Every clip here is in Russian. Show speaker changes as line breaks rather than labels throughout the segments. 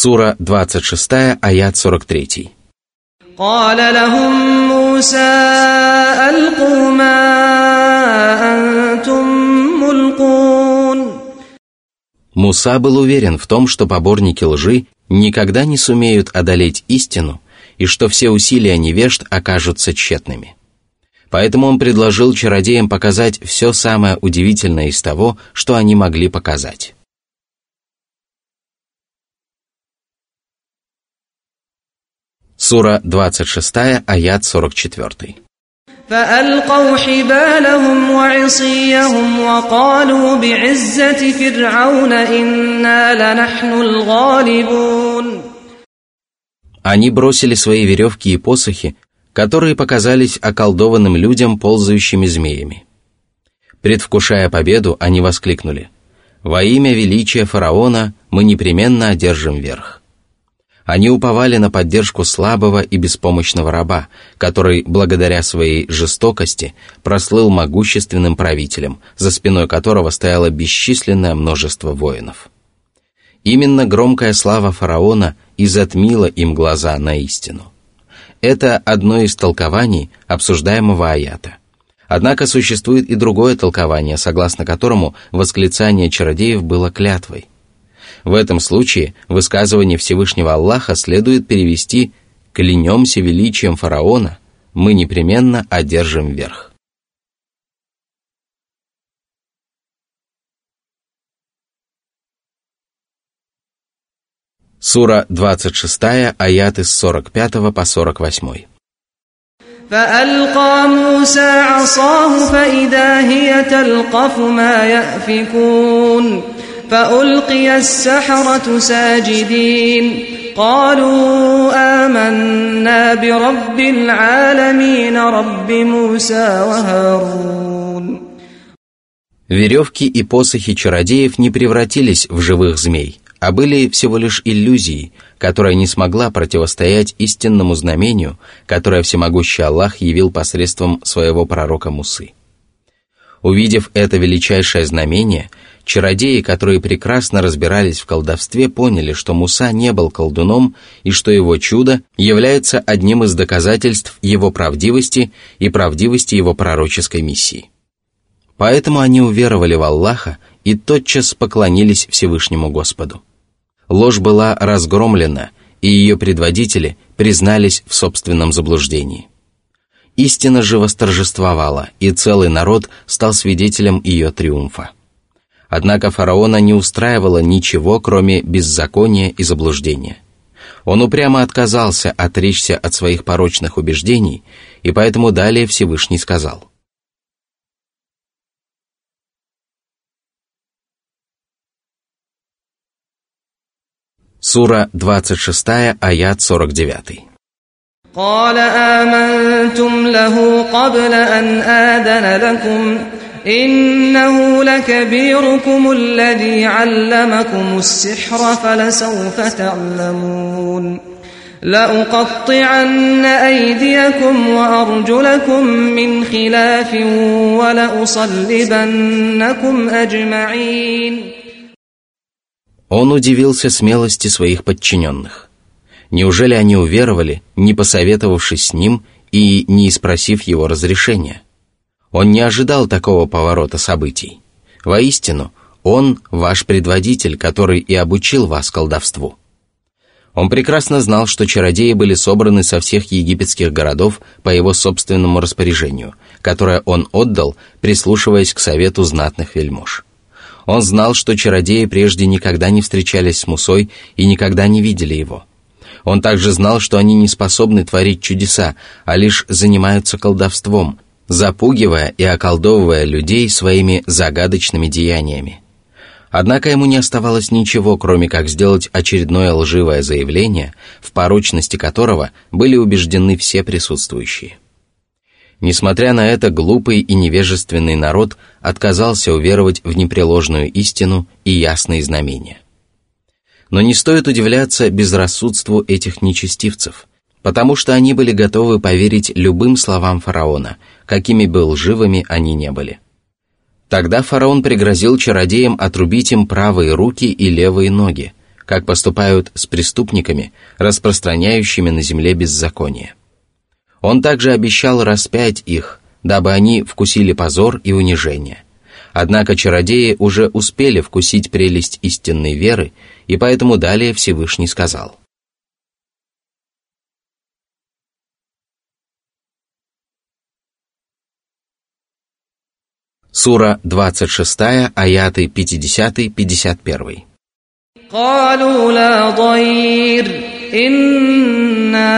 Сура 26, аят 43.
قال لهم موسى ألقوا ما أنتم ملقون
Муса был уверен в том, что поборники лжи никогда не сумеют одолеть истину и что все усилия невежд окажутся тщетными. Поэтому он предложил чародеям показать все самое удивительное из того, что они могли показать. Сура 26, аят 44.
فألقوا حبالهم وعصيهم وقالوا بعزة فرعون إنا لنحن الغالبون
Они бросили свои веревки и посохи, которые показались околдованным людям, ползающими змеями. Предвкушая победу, они воскликнули «Во имя величия фараона мы непременно одержим верх». Они уповали на поддержку слабого и беспомощного раба, который, благодаря своей жестокости, прослыл могущественным правителем, за спиной которого стояло бесчисленное множество воинов. Именно громкая слава фараона и затмила им глаза на истину. Это одно из толкований обсуждаемого аята. Однако существует и другое толкование, согласно которому восклицание чародеев было клятвой. В этом случае высказывание Всевышнего Аллаха следует перевести «клянемся величием фараона, мы непременно одержим верх». Сура 26, аяты с 45 по 48.
فألقى موسى عصاه فإذا هي تلقف ما يأفكون فألقي السحرة ساجدين قالوا آمنا برب العالمين رب موسى وهارون
Веревки и посохи чародеев не превратились в живых змей, а были всего лишь иллюзией, которая не смогла противостоять истинному знамению, которое всемогущий Аллах явил посредством своего пророка Мусы. Увидев это величайшее знамение, Чародеи, которые прекрасно разбирались в колдовстве, поняли, что Муса не был колдуном и что его чудо является одним из доказательств его правдивости и правдивости его пророческой миссии. Поэтому они уверовали в Аллаха и тотчас поклонились Всевышнему Господу. Ложь была разгромлена, и ее предводители признались в собственном заблуждении. Истина же восторжествовала, и целый народ стал свидетелем ее триумфа. Однако фараона не устраивало ничего, кроме беззакония и заблуждения. Он упрямо отказался отречься от своих порочных убеждений, и поэтому далее Всевышний сказал. Сура 26, аят 49.
قال آمنتم له قبل أن آذن لكم إنه لكبيركم الذي علمكم السحر فلسوف تعلمون لأقطعن أيديكم وأرجلكم من خلاف ولأصلبنكم أجمعين
Он удивился смелости своих подчиненных. Неужели они уверовали, не посоветовавшись с ним и не спросив его разрешения? Он не ожидал такого поворота событий. Воистину, он ваш предводитель, который и обучил вас колдовству. Он прекрасно знал, что чародеи были собраны со всех египетских городов по его собственному распоряжению, которое он отдал, прислушиваясь к совету знатных вельмож. Он знал, что чародеи прежде никогда не встречались с Мусой и никогда не видели его. Он также знал, что они не способны творить чудеса, а лишь занимаются колдовством – запугивая и околдовывая людей своими загадочными деяниями. Однако ему не оставалось ничего, кроме как сделать очередное лживое заявление, в порочности которого были убеждены все присутствующие. Несмотря на это, глупый и невежественный народ отказался уверовать в непреложную истину и ясные знамения. Но не стоит удивляться безрассудству этих нечестивцев – потому что они были готовы поверить любым словам фараона, какими бы лживыми они не были. Тогда фараон пригрозил чародеям отрубить им правые руки и левые ноги, как поступают с преступниками, распространяющими на земле беззаконие. Он также обещал распять их, дабы они вкусили позор и унижение. Однако чародеи уже успели вкусить прелесть истинной веры, и поэтому далее Всевышний сказал. Сура 26, аяты 50-51.
قالوا لا ضير إنا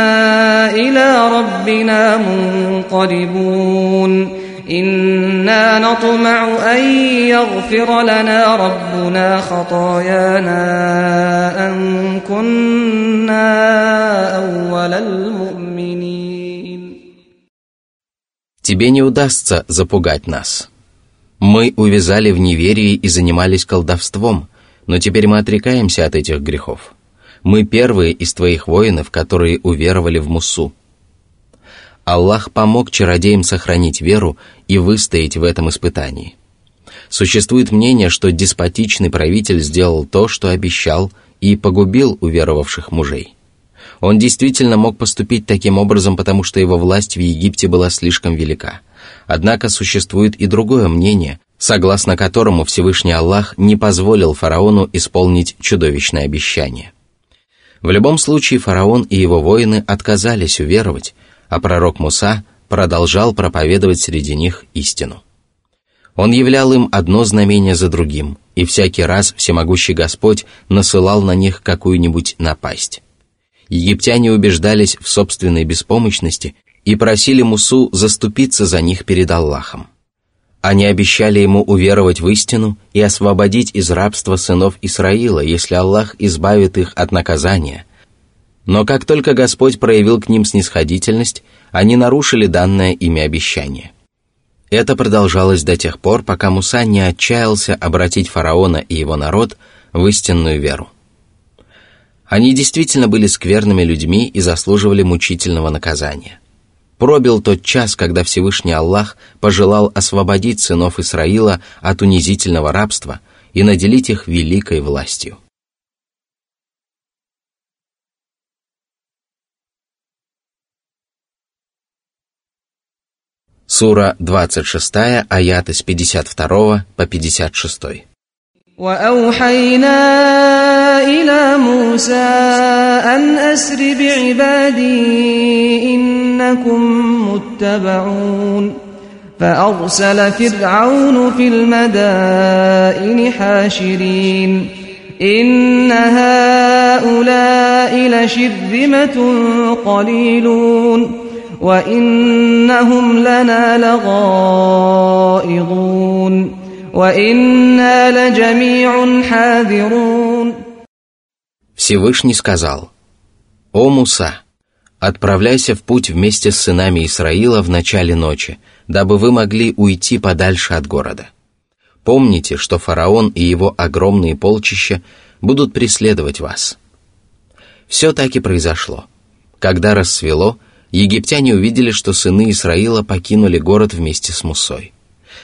إلى ربنا منقلبون إنا نطمع أن يغفر لنا ربنا خطايانا أن كنا أول المؤمنين
Тебе не удастся запугать нас. Мы увязали в неверии и занимались колдовством – но теперь мы отрекаемся от этих грехов. Мы первые из твоих воинов, которые уверовали в Мусу. Аллах помог чародеям сохранить веру и выстоять в этом испытании. Существует мнение, что деспотичный правитель сделал то, что обещал, и погубил уверовавших мужей. Он действительно мог поступить таким образом, потому что его власть в Египте была слишком велика. Однако существует и другое мнение, согласно которому Всевышний Аллах не позволил фараону исполнить чудовищное обещание. В любом случае фараон и его воины отказались уверовать, а пророк Муса продолжал проповедовать среди них истину. Он являл им одно знамение за другим, и всякий раз всемогущий Господь насылал на них какую-нибудь напасть. Египтяне убеждались в собственной беспомощности и просили Мусу заступиться за них перед Аллахом. Они обещали ему уверовать в истину и освободить из рабства сынов Исраила, если Аллах избавит их от наказания. Но как только Господь проявил к ним снисходительность, они нарушили данное ими обещание. Это продолжалось до тех пор, пока Муса не отчаялся обратить фараона и его народ в истинную веру. Они действительно были скверными людьми и заслуживали мучительного наказания Пробил тот час, когда Всевышний Аллах пожелал освободить сынов Исраила от унизительного рабства и наделить их великой властью. Сура 26, аяты с 52 по 56.
وأوحينا إلى موسى أن أسر بعبادي إنكم متبعون فأرسل فرعون في المدائن حاشرين إن هؤلاء لشرذمة قليلون وإنهم لنا لغائظون
Всевышний сказал, «О Муса, отправляйся в путь вместе с сынами Исраила в начале ночи, дабы вы могли уйти подальше от города. Помните, что фараон и его огромные полчища будут преследовать вас». Все так и произошло. Когда рассвело, египтяне увидели, что сыны Исраила покинули город вместе с Мусой.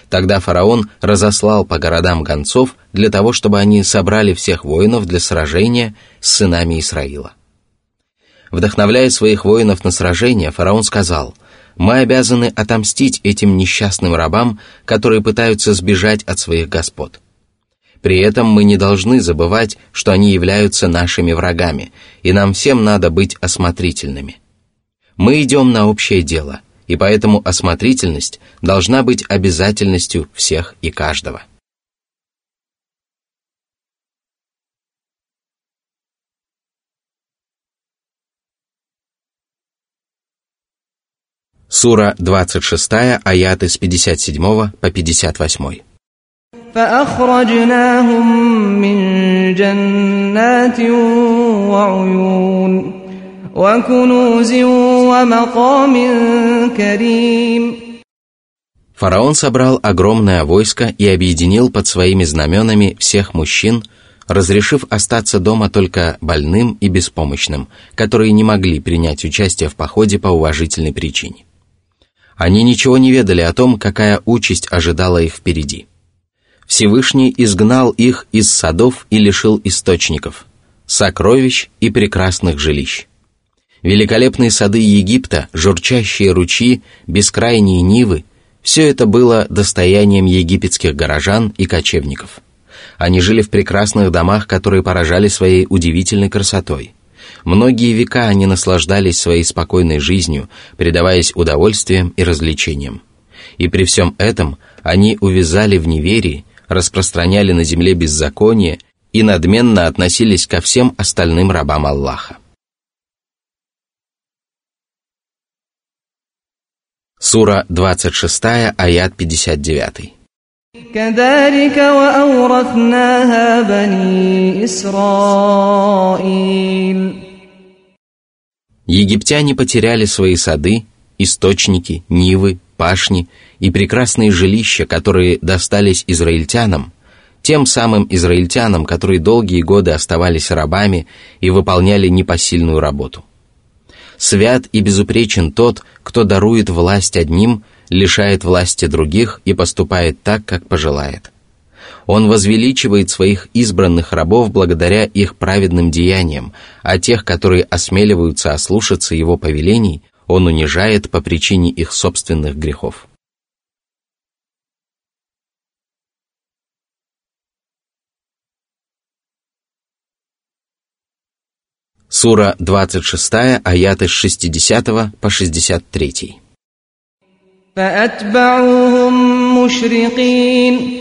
Тогда фараон разослал по городам гонцов для того, чтобы они собрали всех воинов для сражения с сынами Исраила. Вдохновляя своих воинов на сражение, фараон сказал, «Мы обязаны отомстить этим несчастным рабам, которые пытаются сбежать от своих господ. При этом мы не должны забывать, что они являются нашими врагами, и нам всем надо быть осмотрительными. Мы идем на общее дело – и поэтому осмотрительность должна быть обязательностью всех и каждого. Сура 26, аяты с 57 по 58.
فأخرجناهم من جنات وعيون
Фараон собрал огромное войско и объединил под своими знаменами всех мужчин, разрешив остаться дома только больным и беспомощным, которые не могли принять участие в походе по уважительной причине. Они ничего не ведали о том, какая участь ожидала их впереди. Всевышний изгнал их из садов и лишил источников, сокровищ и прекрасных жилищ. Великолепные сады Египта, журчащие ручьи, бескрайние нивы – все это было достоянием египетских горожан и кочевников. Они жили в прекрасных домах, которые поражали своей удивительной красотой. Многие века они наслаждались своей спокойной жизнью, предаваясь удовольствиям и развлечениям. И при всем этом они увязали в неверии, распространяли на земле беззаконие и надменно относились ко всем остальным рабам Аллаха. Сура 26, аят 59.
كذلك وأورثناها بني إسرائيل
Египтяне потеряли свои сады, источники, нивы, пашни и прекрасные жилища, которые достались израильтянам, тем самым израильтянам, которые долгие годы оставались рабами и выполняли непосильную работу. Свят и безупречен тот, кто дарует власть одним, лишает власти других и поступает так, как пожелает. Он возвеличивает своих избранных рабов благодаря их праведным деяниям, а тех, которые осмеливаются ослушаться его повелений, он унижает по причине их собственных грехов. Сура 26, аяты с 60 по 63.
فأتبعوهم مشرقين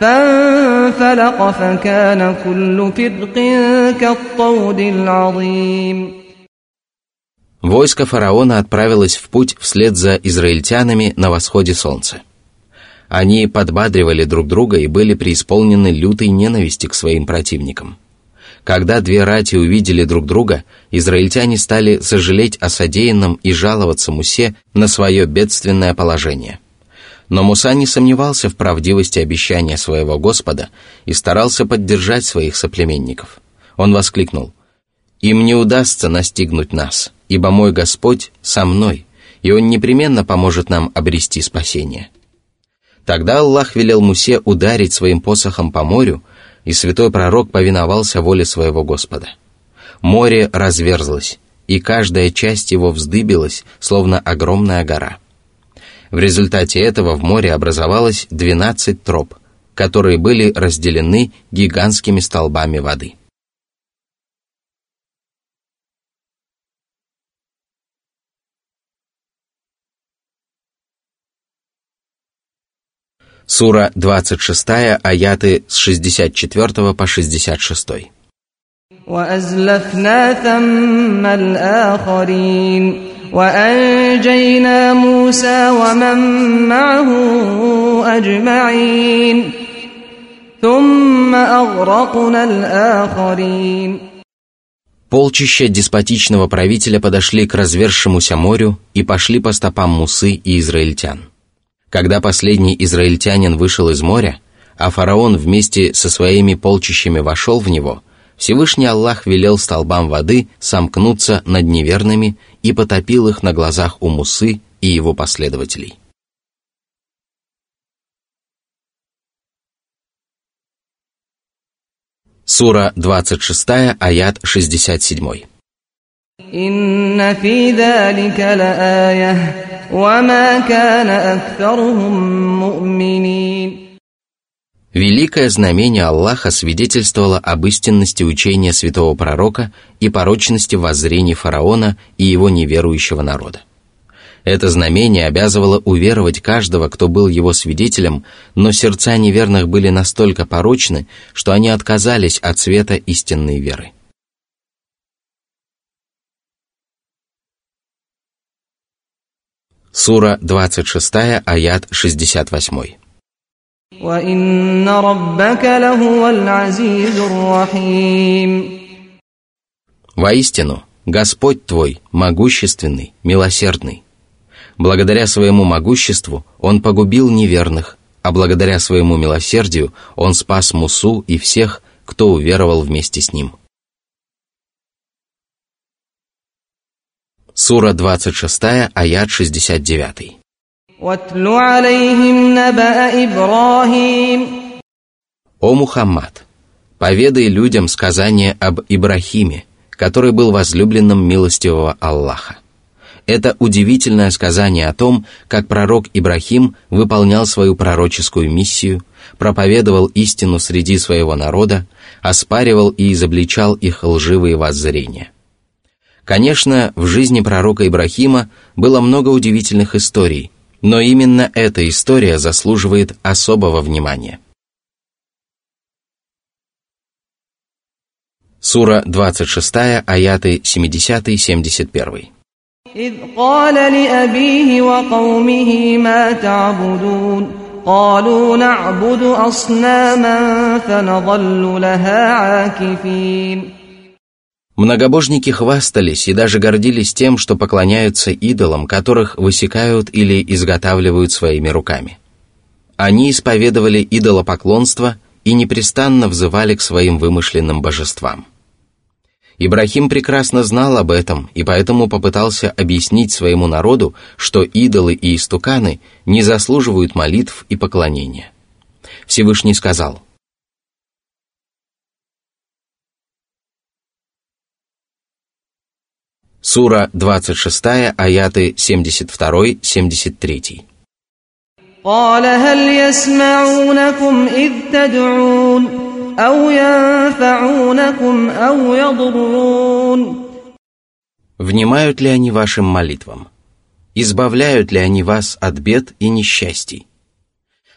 فانفلق فكان كل فرق كالطود العظيم
Войско фараона отправилось в путь вслед за израильтянами на восходе солнца. Они подбадривали друг друга и были преисполнены лютой ненависти к своим противникам – когда две рати увидели друг друга, израильтяне стали сожалеть о содеянном и жаловаться Мусе на свое бедственное положение. но Муса не сомневался в правдивости обещания своего Господа и старался поддержать своих соплеменников. Он воскликнул, «Им не удастся настигнуть нас, ибо мой Господь со мной, и Он непременно поможет нам обрести спасение». Тогда Аллах велел Мусе ударить своим посохом по морю, и святой пророк повиновался воле своего Господа. Море разверзлось, и каждая часть его вздыбилась, словно огромная гора. В результате этого в море образовалось 12 троп, которые были разделены гигантскими столбами воды. Сура 26, аяты с 64 по 66.
وأزلفنا ثم الآخرين وأنجينا موسى ومن معه أجمعين ثم أغرقنا الآخرين
Полчища деспотичного правителя подошли к развершемуся морю и пошли по стопам Мусы и израильтян – когда последний израильтянин вышел из моря, а фараон вместе со своими полчищами вошел в него, Всевышний Аллах велел столбам воды сомкнуться над неверными и потопил их на глазах у Мусы и его последователей. Сура 26, аят 67.
إن في ذلك لآية وما كان أكثرهم مؤمنين
Великое знамение Аллаха свидетельствовало об истинности учения святого пророка и порочности воззрений фараона и его неверующего народа. Это знамение обязывало уверовать каждого, кто был его свидетелем, но сердца неверных были настолько порочны, что они отказались от света истинной веры. Сура 26, аят 68. Воистину, Господь твой, могущественный, милосердный. Благодаря своему могуществу он погубил неверных, а благодаря своему милосердию он спас Мусу и всех, кто уверовал вместе с ним. Сура 26, аят 69. О Мухаммад, поведай людям сказание об Ибрахиме, который был возлюбленным милостивого Аллаха. Это удивительное сказание о том, как пророк Ибрахим выполнял свою пророческую миссию, проповедовал истину среди своего народа, оспаривал и изобличал их лживые воззрения. Конечно, в жизни пророка Ибрахима было много удивительных историй, но именно эта история заслуживает особого внимания. Сура 26, аяты 70-71. إذ قال لأبيه وقومه ما تعبدون قالوا نعبد أصناما فنظل لها عاكفين Многобожники хвастались и даже гордились тем, что поклоняются идолам, которых высекают или изготавливают своими руками. Они исповедовали идолопоклонство и непрестанно взывали к своим вымышленным божествам. Ибрахим прекрасно знал об этом и поэтому попытался объяснить своему народу, что идолы и истуканы не заслуживают молитв и поклонения. Всевышний сказал, Сура 26, аяты 72-73. قال هل يسمعونكم إذ تدعون أو ينفعونكم أو يضرون Внимают ли они вашим молитвам? Избавляют ли они вас от бед и несчастий?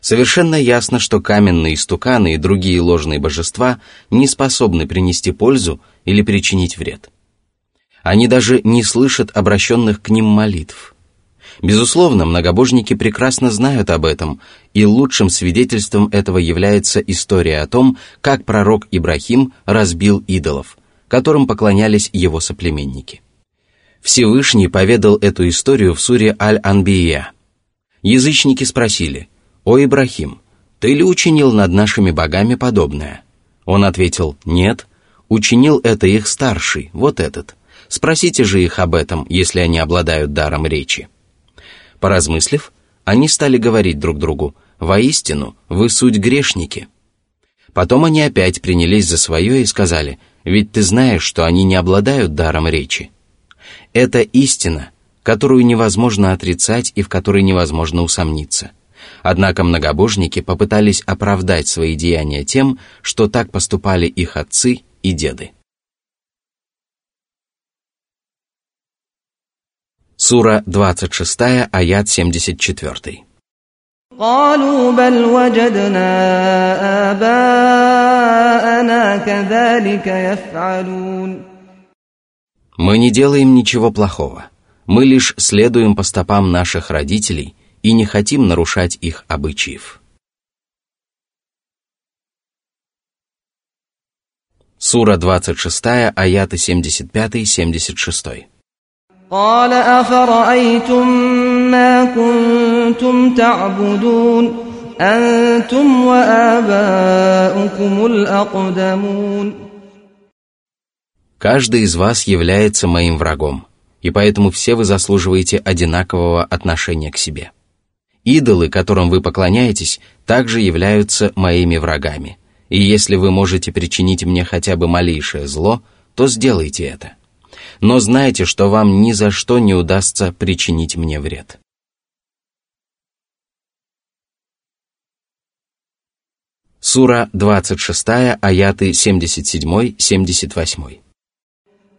Совершенно ясно, что каменные стуканы и другие ложные божества не способны принести пользу или причинить вред. они даже не слышат обращенных к ним молитв – Безусловно, многобожники прекрасно знают об этом, и лучшим свидетельством этого является история о том, как пророк Ибрахим разбил идолов, которым поклонялись его соплеменники. Всевышний поведал эту историю в суре Аль-Анбия. Язычники спросили, «О Ибрахим, ты ли учинил над нашими богами подобное?» Он ответил, «Нет, учинил это их старший, вот этот. Спросите же их об этом, если они обладают даром речи». Поразмыслив, они стали говорить друг другу, «Воистину, вы суть грешники». Потом они опять принялись за свое и сказали, «Ведь ты знаешь, что они не обладают даром речи». Это истина, которую невозможно отрицать и в которой невозможно усомниться. Однако многобожники попытались оправдать свои деяния тем, что так поступали их отцы и деды. Сура 26, аят 74. قالوا بل وجدنا آباءنا كذلك يفعلون Мы не делаем ничего плохого. Мы лишь следуем по стопам наших родителей и не хотим нарушать их обычаев. Сура 26, аяты 75-76. قال أفرأيتم ما كنتم تعبدون أنتم وآباؤكم الأقدمون Каждый из вас является моим врагом, и поэтому все вы заслуживаете одинакового отношения к себе. Идолы, которым вы поклоняетесь, также являются моими врагами, и если вы можете причинить мне хотя бы малейшее зло, то сделайте это но знайте, что вам ни за что не удастся причинить мне вред. Сура 26, аяты 77-78.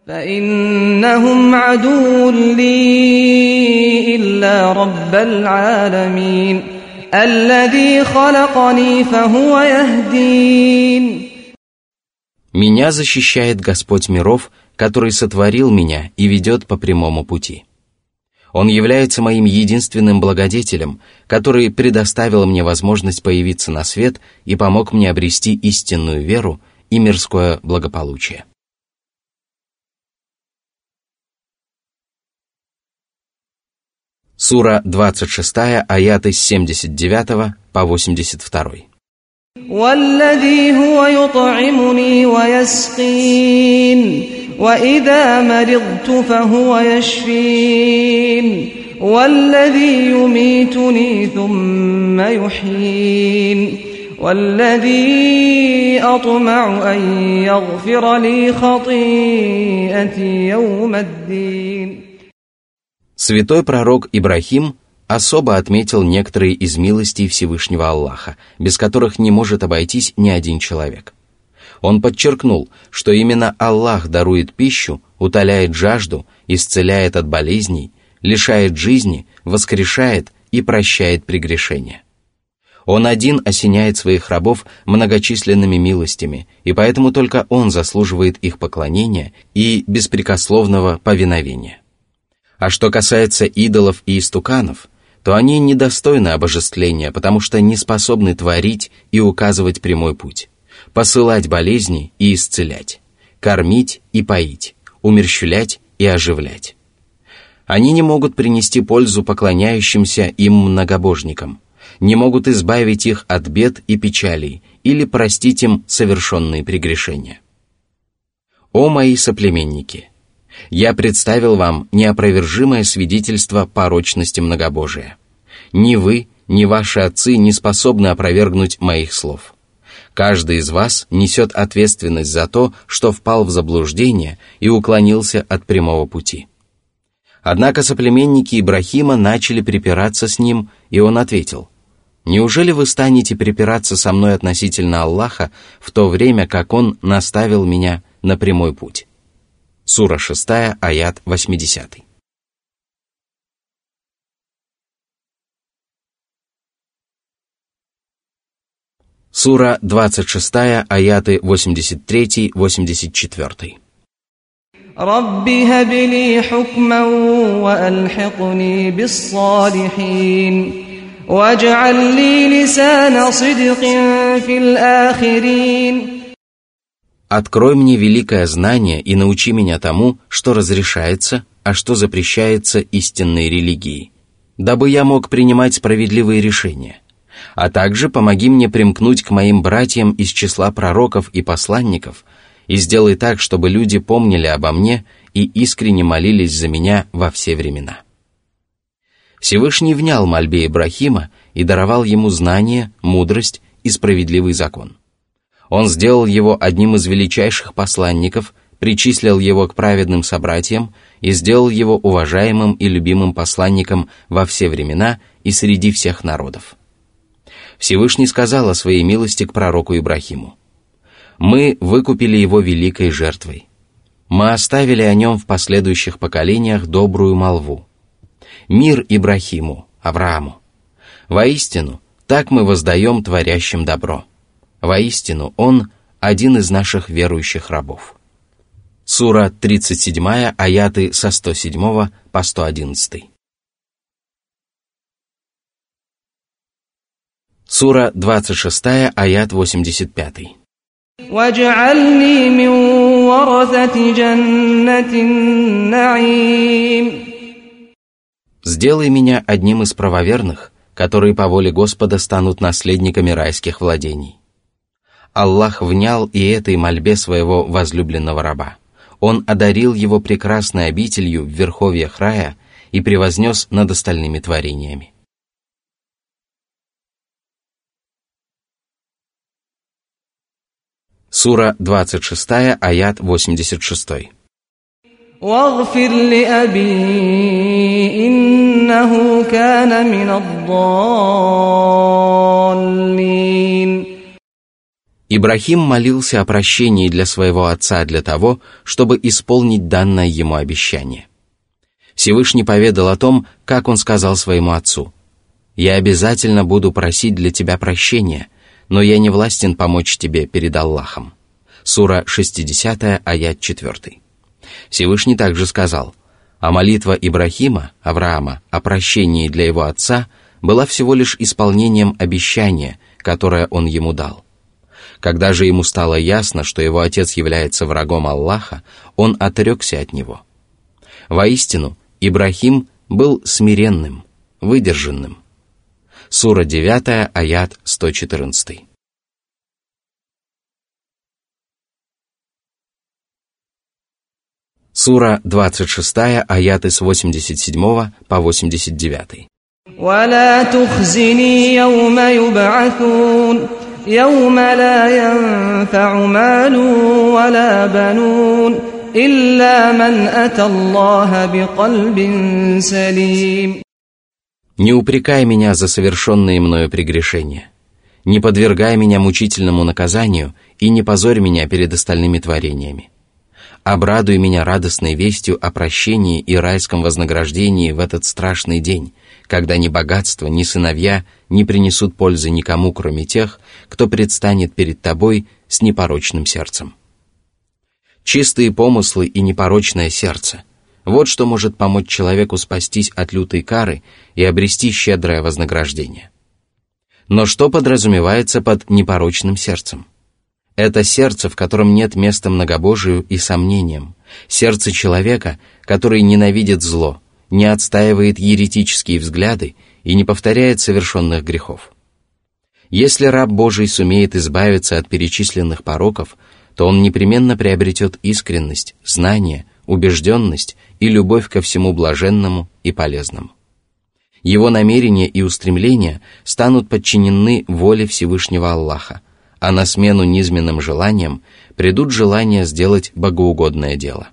فإنهم عدو لي إلا رب العالمين الذي خلقني فهو يهدين Меня защищает Господь миров, который сотворил меня и ведет по прямому пути. Он является моим единственным благодетелем, который предоставил мне возможность появиться на свет и помог мне обрести истинную веру и мирское благополучие. Сура 26, аяты с 79 по 82.
والذي هو يطعمني ويسقين وإذا مرضت فهو يشفين والذي يميتني ثم يحيين والذي أطمع أن يغفر لي خطيئتي يوم الدين
Святой пророк Ибрахим особо отметил некоторые из милостей Всевышнего Аллаха, без которых не может обойтись ни один человек. Он подчеркнул, что именно Аллах дарует пищу, утоляет жажду, исцеляет от болезней, лишает жизни, воскрешает и прощает прегрешения. Он один осеняет своих рабов многочисленными милостями, и поэтому только Он заслуживает их поклонения и беспрекословного повиновения. А что касается идолов и истуканов, то они недостойны обожествления, потому что не способны творить и указывать прямой путь, посылать болезни и исцелять, кормить и поить, умерщвлять и оживлять. Они не могут принести пользу поклоняющимся им многобожникам, не могут избавить их от бед и печалей или простить им совершенные прегрешения. О мои соплеменники! Я представил вам неопровержимое свидетельство порочности многобожия. Ни вы, ни ваши отцы не способны опровергнуть моих слов. Каждый из вас несет ответственность за то, что впал в заблуждение и уклонился от прямого пути. Однако соплеменники Ибрахима начали припираться с ним, и он ответил, «Неужели вы станете припираться со мной относительно Аллаха в то время, как Он наставил меня на прямой путь?» Сура 6, аят 80. Сура 26, аяты 83-84.
رب هب لي حكما وألحقني بالصالحين واجعل لي لسان صدق في الآخرين
Открой мне великое знание и научи меня тому, что разрешается, а что запрещается истинной религией, дабы я мог принимать справедливые решения. А также помоги мне примкнуть к моим братьям из числа пророков и посланников и сделай так, чтобы люди помнили обо мне и искренне молились за меня во все времена. Всевышний внял мольбе Ибрахима и даровал ему знание, мудрость и справедливый закон. Он сделал его одним из величайших посланников, причислил его к праведным собратьям и сделал его уважаемым и любимым посланником во все времена и среди всех народов. Всевышний сказал о своей милости к пророку Ибрахиму. «Мы выкупили его великой жертвой. Мы оставили о нем в последующих поколениях добрую молву. Мир Ибрахиму, Аврааму. Воистину, так мы воздаем творящим добро». Воистину, он – один из наших верующих рабов. Сура 37, аяты со 107 по 111. Сура 26, аят 85. «Сделай меня одним из правоверных, которые по воле Господа станут наследниками райских владений». Аллах внял и этой мольбе своего возлюбленного раба. Он одарил его прекрасной обителью в верховьях рая и превознес над остальными творениями. Сура 26, аят 86.
واغفر لأبي إنه كان من الضالين
Ибрахим молился о прощении для своего отца для того, чтобы исполнить данное ему обещание. Всевышний поведал о том, как он сказал своему отцу, «Я обязательно буду просить для тебя прощения, но я не властен помочь тебе перед Аллахом». Сура 60, аят 4. Всевышний также сказал, а молитва Ибрахима, Авраама, о прощении для его отца была всего лишь исполнением обещания, которое он ему дал – когда же ему стало ясно, что его отец является врагом Аллаха, он отрекся от него. Воистину, Ибрахим был смиренным, выдержанным. Сура 9, аят 114. Сура 26, аяты с 87 по 89.
ولا تخزني يوم يبعثون يوم لا ينفع مال ولا بنون إلا من أتى الله بقلب سليم
Не упрекай меня за совершенные мною прегрешения. Не подвергай меня мучительному наказанию и не позорь меня перед остальными творениями. Обрадуй меня радостной вестью о прощении и райском вознаграждении в этот страшный день, когда ни богатство, ни сыновья не принесут пользы никому, кроме тех, кто предстанет перед тобой с непорочным сердцем. Чистые помыслы и непорочное сердце – вот что может помочь человеку спастись от лютой кары и обрести щедрое вознаграждение. Но что подразумевается под непорочным сердцем? Это сердце, в котором нет места многобожию и сомнениям, сердце человека, который ненавидит зло, не отстаивает еретические взгляды и не повторяет совершенных грехов. Если раб Божий сумеет избавиться от перечисленных пороков, то он непременно приобретет искренность, знание, убежденность и любовь ко всему блаженному и полезному. Его намерения и устремления станут подчинены воле Всевышнего Аллаха, а на смену низменным желаниям придут желания сделать богоугодное дело.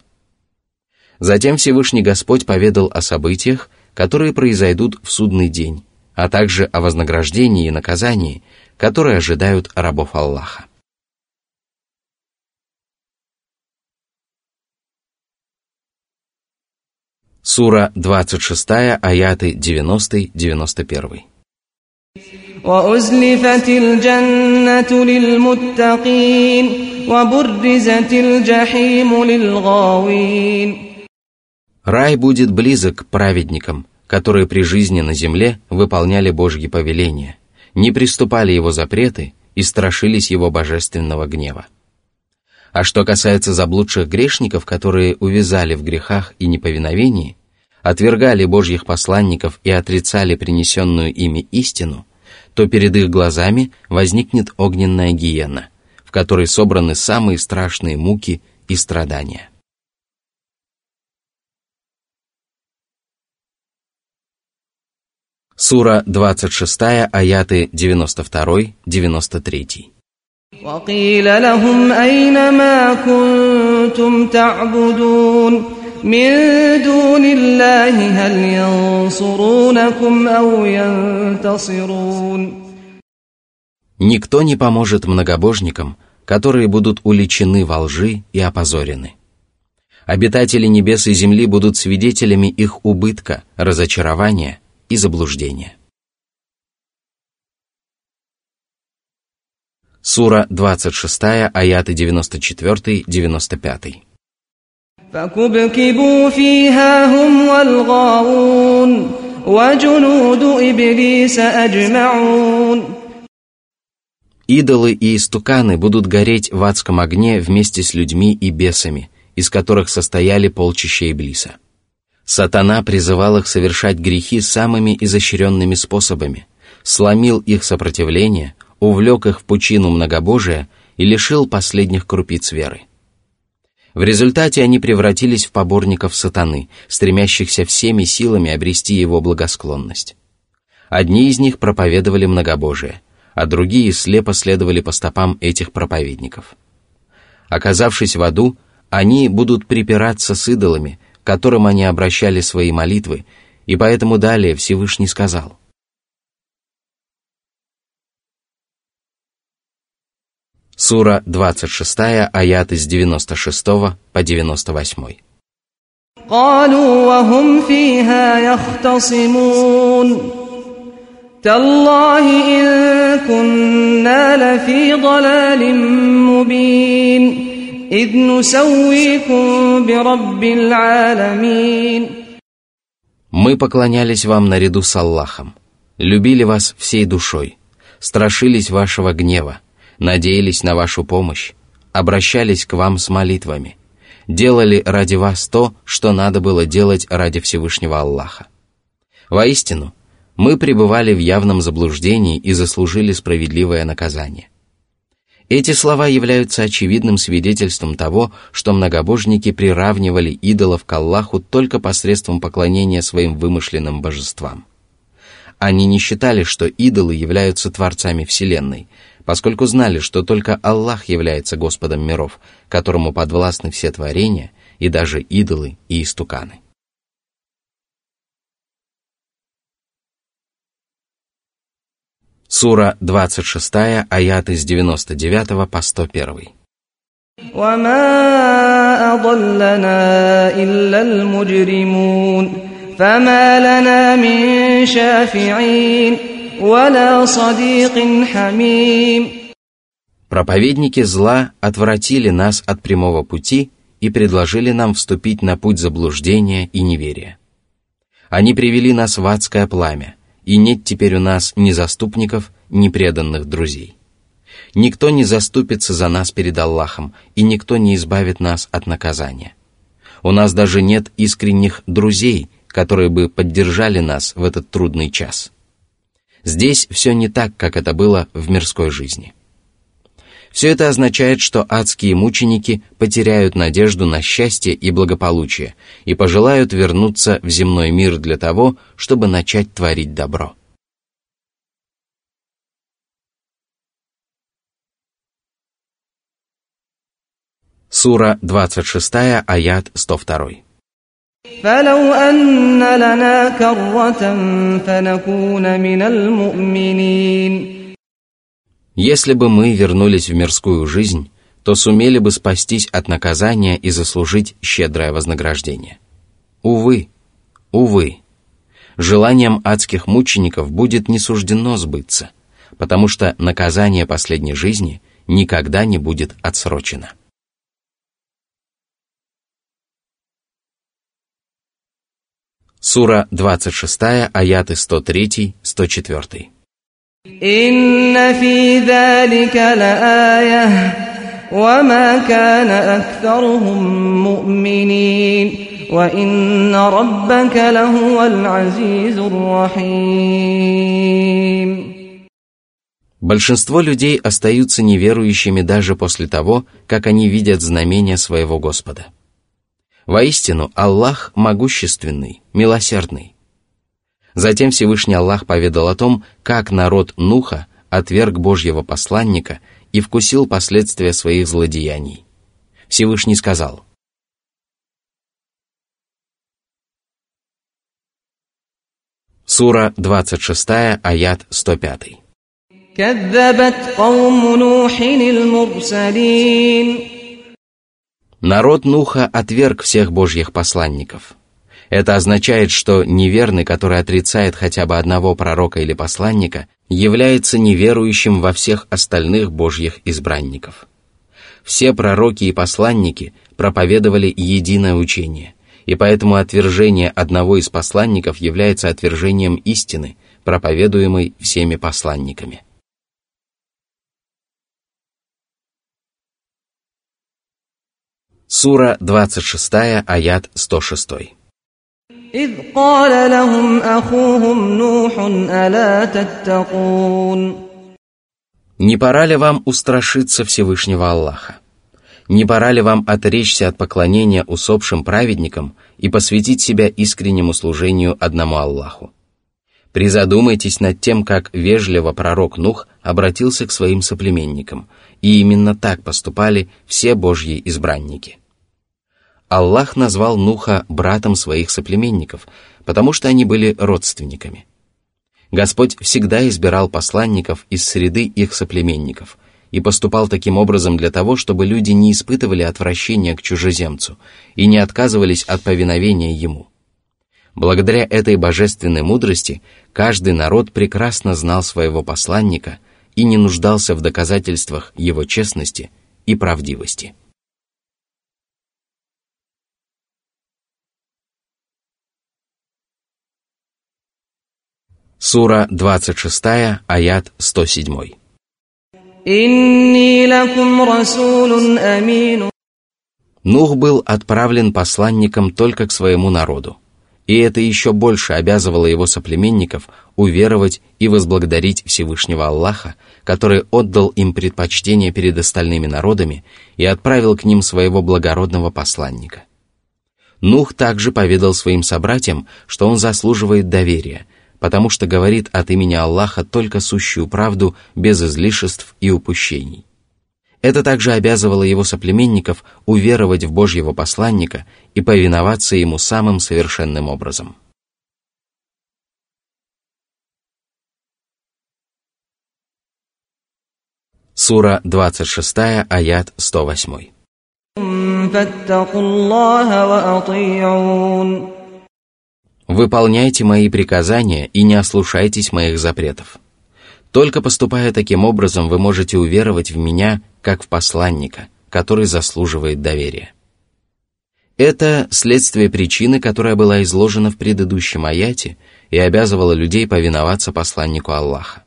Затем Всевышний Господь поведал о событиях, которые произойдут в судный день, а также о вознаграждении и наказании, которые ожидают рабов Аллаха. Сура 26, аяты 90-91.
وأزلفت الجنة للمتقين وبرزت الجحيم للغاوين
Рай будет близок к праведникам, которые при жизни на земле выполняли Божьи повеления, не приступали его запреты и страшились его божественного гнева. А что касается заблудших грешников, которые увязали в грехах и неповиновении, отвергали Божьих посланников и отрицали принесенную ими истину, то перед их глазами возникнет огненная гиена, в которой собраны самые страшные муки и страдания. Сура 26, аяты 92-93.
وقيل لهم أين ما كنتم تعبدون من دون الله هل ينصرونكم أو ينتصرون
Никто не поможет многобожникам, которые будут уличены во лжи и опозорены. Обитатели небес и земли будут свидетелями их убытка, разочарования и заблуждения. Сура 26, аяты 94-95.
فكبكبوا فيها هم والغاوون وجنود إبليس أجمعون
Идолы и истуканы будут гореть в адском огне вместе с людьми и бесами, из которых состояли полчища Иблиса. Сатана призывал их совершать грехи самыми изощренными способами, сломил их сопротивление, увлек их в пучину многобожия и лишил последних крупиц веры. В результате они превратились в поборников сатаны, стремящихся всеми силами обрести его благосклонность. Одни из них проповедовали многобожие, а другие слепо следовали по стопам этих проповедников. Оказавшись в аду, они будут припираться с идолами, к которым они обращали свои молитвы, и поэтому далее Всевышний сказал. Сура 26, аят из 96 по 98.
قالوا وهم فيها يختصمون تالله إن كنا لفي ضلال مبين إذ نسويكم برب العالمين
Мы поклонялись вам наряду с Аллахом, любили вас всей душой, страшились вашего гнева, надеялись на вашу помощь, обращались к вам с молитвами, делали ради вас то, что надо было делать ради Всевышнего Аллаха. Воистину, Мы пребывали в явном заблуждении и заслужили справедливое наказание. Эти слова являются очевидным свидетельством того, что многобожники приравнивали идолов к Аллаху только посредством поклонения своим вымышленным божествам. Они не считали, что идолы являются творцами Вселенной, поскольку знали, что только Аллах является Господом миров, которому подвластны все творения и даже идолы и истуканы. Сура 26, аят из 99 по 101.
وما أضلنا إلا المجرمون فما لنا من شافعين ولا صديق حميم
Проповедники зла отвратили нас от прямого пути и предложили нам вступить на путь заблуждения и неверия. Они привели нас в адское пламя, и нет теперь у нас ни заступников, ни преданных друзей. Никто не заступится за нас перед Аллахом, и никто не избавит нас от наказания. У нас даже нет искренних друзей, которые бы поддержали нас в этот трудный час. Здесь все не так, как это было в мирской жизни. Все это означает, что адские мученики потеряют надежду на счастье и благополучие и пожелают вернуться в земной мир для того, чтобы начать творить добро. Сура 26, аят 102.
فلو أن لنا كرة فنكون من المؤمنين
если бы мы вернулись в мирскую жизнь, то сумели бы спастись от наказания и заслужить щедрое вознаграждение. Увы, увы, желанием адских мучеников будет не суждено сбыться, потому что наказание последней жизни никогда не будет отсрочено. Сура 26, аяты 103-104.
إن في ذلك لآية وما كان أكثرهم مؤمنين وإن ربك لهو العزيز الرحيم
Большинство людей остаются неверующими даже после того, как они видят знамения своего Господа. Воистину, Аллах могущественный, милосердный. Затем Всевышний Аллах поведал о том, как народ Нуха отверг Божьего посланника и вкусил последствия своих злодеяний. Всевышний сказал, Сура 26, аят 105. Народ Нуха отверг всех Божьих посланников – это означает, что неверный, который отрицает хотя бы одного пророка или посланника, является неверующим во всех остальных Божьих избранников. Все пророки и посланники проповедовали единое учение, и поэтому отвержение одного из посланников является отвержением истины, проповедуемой всеми посланниками. Сура 26, аят 106.
إذ قال لهم أخوهم نوح ألا تتقون
Не пора ли вам устрашиться Всевышнего Аллаха? Не пора ли вам отречься от поклонения усопшим праведникам и посвятить себя искреннему служению одному Аллаху? Призадумайтесь над тем, как вежливо пророк Нух обратился к своим соплеменникам, и именно так поступали все Божьи избранники – Аллах назвал Нуха братом своих соплеменников, потому что они были родственниками. Господь всегда избирал посланников из среды их соплеменников и поступал таким образом для того, чтобы люди не испытывали отвращения к чужеземцу и не отказывались от повиновения ему. Благодаря этой божественной мудрости каждый народ прекрасно знал своего посланника и не нуждался в доказательствах его честности и правдивости. Сура 26, аят 107. Нух был отправлен посланником только к своему народу, и это еще больше обязывало его соплеменников уверовать и возблагодарить Всевышнего Аллаха, который отдал им предпочтение перед остальными народами и отправил к ним своего благородного посланника. Нух также поведал своим собратьям, что он заслуживает доверия, потому что говорит от имени Аллаха только сущую правду без излишеств и упущений. Это также обязывало его соплеменников уверовать в Божьего посланника и повиноваться ему самым совершенным образом. Сура 26, аят 108. Выполняйте мои приказания и не ослушайтесь моих запретов. Только поступая таким образом, вы можете уверовать в меня, как в посланника, который заслуживает доверия. Это следствие причины, которая была изложена в предыдущем аяте и обязывала людей повиноваться посланнику Аллаха.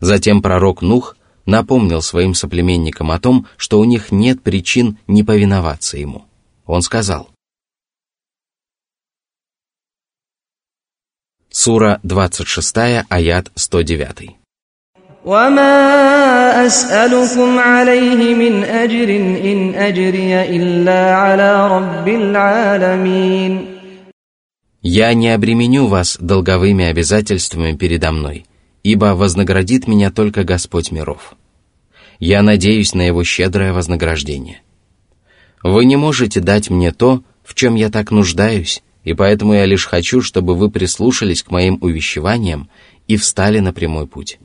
Затем пророк Нух напомнил своим соплеменникам о том, что у них нет причин не повиноваться ему. Он сказал, Сура 26, аят 109.
وما أسألكم عليه من أجر إن أجري إلا على رب العالمين
Я не обременю вас долговыми обязательствами передо мной, ибо вознаградит меня только Господь миров. Я надеюсь на Его щедрое вознаграждение. Вы не можете дать мне то, в чем я так нуждаюсь, и поэтому я лишь хочу, чтобы вы прислушались к моим увещеваниям и встали на прямой путь.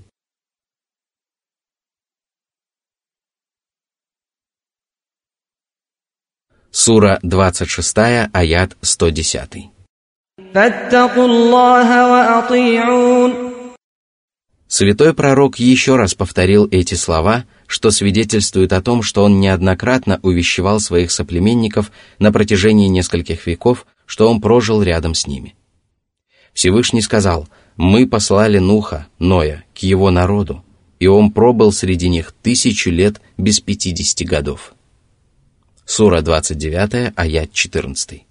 Сура 26, аят 110. Святой пророк еще раз повторил эти слова, что свидетельствует о том, что он неоднократно увещевал своих соплеменников на протяжении нескольких веков, что он прожил рядом с ними. Всевышний сказал, «Мы послали Нуха, Ноя, к его народу, и он пробыл среди них тысячу лет без пятидесяти годов». Сура 29, аят 14.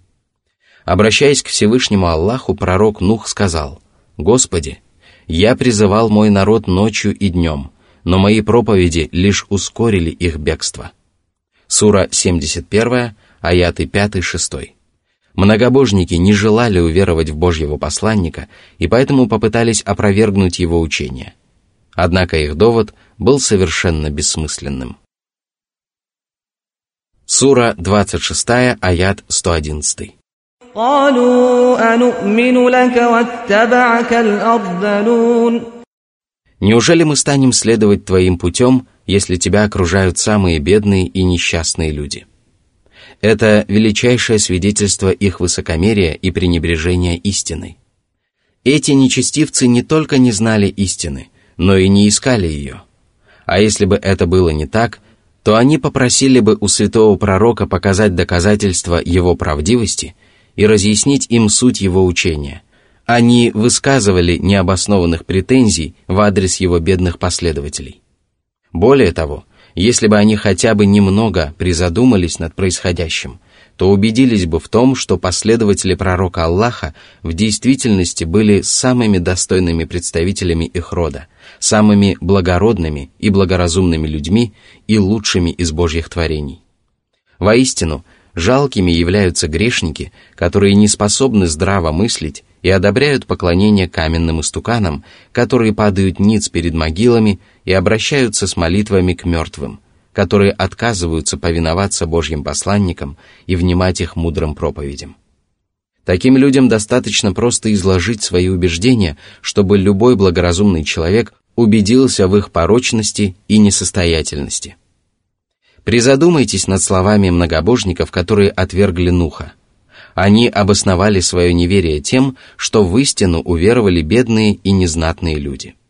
Обращаясь к Всевышнему Аллаху, пророк Нух сказал, «Господи, я призывал мой народ ночью и днем, но мои проповеди лишь ускорили их бегство». Сура 71, аяты 5-6. Многобожники не желали уверовать в Божьего посланника и поэтому попытались опровергнуть его учение. Однако их довод был совершенно бессмысленным. Сура 26, аят 111. Неужели мы станем следовать твоим путем, если тебя окружают самые бедные и несчастные люди? Это величайшее свидетельство их высокомерия и пренебрежения истиной. Эти нечестивцы не только не знали истины, но и не искали ее. А если бы это было не так – то они попросили бы у святого пророка показать доказательства его правдивости и разъяснить им суть его учения. Они высказывали необоснованных претензий в адрес его бедных последователей. Более того, если бы они хотя бы немного призадумались над происходящим – то убедились бы в том, что последователи пророка Аллаха в действительности были самыми достойными представителями их рода, самыми благородными и благоразумными людьми и лучшими из Божьих творений. Воистину, жалкими являются грешники, которые не способны здраво мыслить и одобряют поклонение каменным истуканам, которые падают ниц перед могилами и обращаются с молитвами к мертвым – которые отказываются повиноваться Божьим посланникам и внимать их мудрым проповедям. Таким людям достаточно просто изложить свои убеждения, чтобы любой благоразумный человек убедился в их порочности и несостоятельности. Призадумайтесь над словами многобожников, которые отвергли Нуха. Они обосновали свое неверие тем, что в истину уверовали бедные и незнатные люди –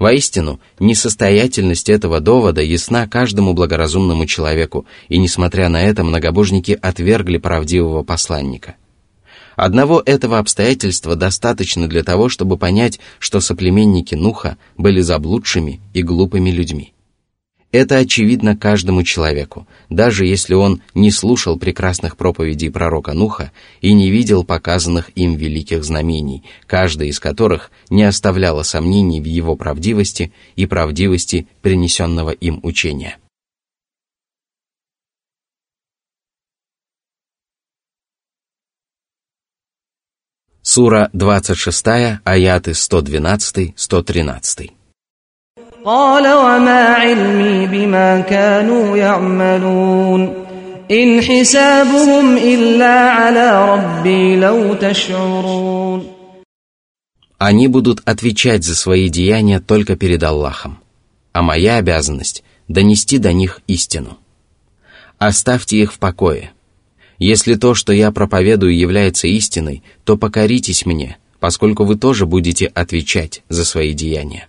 Воистину, несостоятельность этого довода ясна каждому благоразумному человеку, и несмотря на это многобожники отвергли правдивого посланника. Одного этого обстоятельства достаточно для того, чтобы понять, что соплеменники Нуха были заблудшими и глупыми людьми. Это очевидно каждому человеку, даже если он не слушал прекрасных проповедей пророка Нуха и не видел показанных им великих знамений, каждое из которых не оставляло сомнений в его правдивости и правдивости принесенного им учения. Сура 26, аяты 112-113.
قال وما علمي بما كانوا يعملون إن حسابهم إلا على ربي لو تشعرون
Они будут отвечать за свои деяния только перед Аллахом, а моя обязанность – донести до них истину. Оставьте их в покое. Если то, что я проповедую, является истиной, то покоритесь мне, поскольку вы тоже будете отвечать за свои деяния.